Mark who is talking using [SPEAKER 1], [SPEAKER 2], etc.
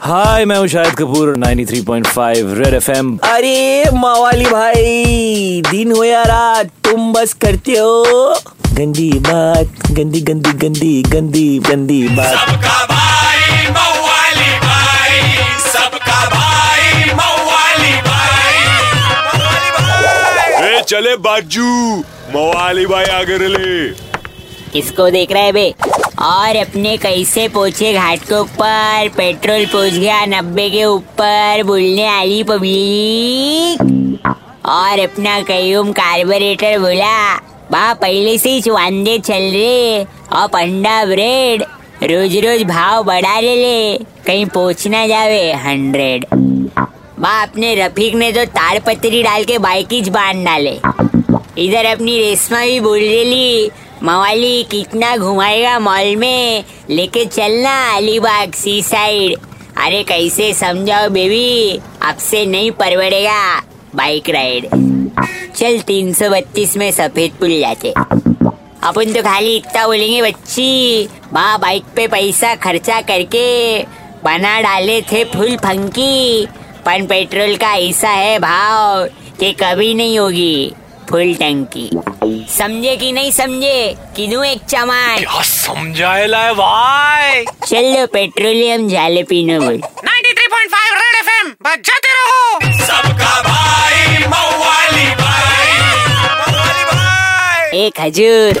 [SPEAKER 1] हाय मैं हूँ Shahid Kapoor 93.5 red FM
[SPEAKER 2] अरे मवाली भाई दिन हो या रात तुम बस करते हो। गंदी बात गंदी गंदी गंदी गंदी गंदी बात।
[SPEAKER 3] सबका भाई मवाली भाई सबका भाई मवाली भाई। मवाली भाई ए चले बाजू मवाली भाई आगे ले
[SPEAKER 4] किसको देख रहे है बे? और अपने कैसे पहुँचे घाट के ऊपर, पेट्रोल पहुँच गया नब्बे के ऊपर, बोलने आली पब्लिक। और अपना कयूम कार्बोरेटर बोला, बा, पहले से ही वांदे चल रहे और पंडा ब्रेड रोज रोज भाव बढ़ा ले ले, कहीं पहुँच ना जावे हंड्रेड बा, अपने रफीक ने तो तार पत्री डाल के बाइक ही बाँध डाले। इधर अपनी रेशमा भी बोल रही मवाली कितना घुमाएगा मॉल में? लेके चलना अलीबाग सी साइड अरे कैसे समझाओ बेबी? आपसे नहीं परवड़ेगा। बाइक राइड चल 332 में सफ़ेद पुल जाते। अपन तो खाली इतना बोलेंगे, बच्ची। बा बाइक पे पैसा खर्चा करके बना डाले थे फुल फंकी। पर पेट्रोल का ऐसा है भाव कि कभी नहीं होगी। फुल टंकी। समझे कि नहीं समझे? किनू एक चमार?
[SPEAKER 3] क्या समझाएला है भाई?
[SPEAKER 4] चलो पेट्रोलियम जाले पीने बोल।
[SPEAKER 5] 93.5 रेड एफएम बजाते रहो।
[SPEAKER 3] सबका भाई मवाली भाई मवाली भाई।
[SPEAKER 4] एक हजूर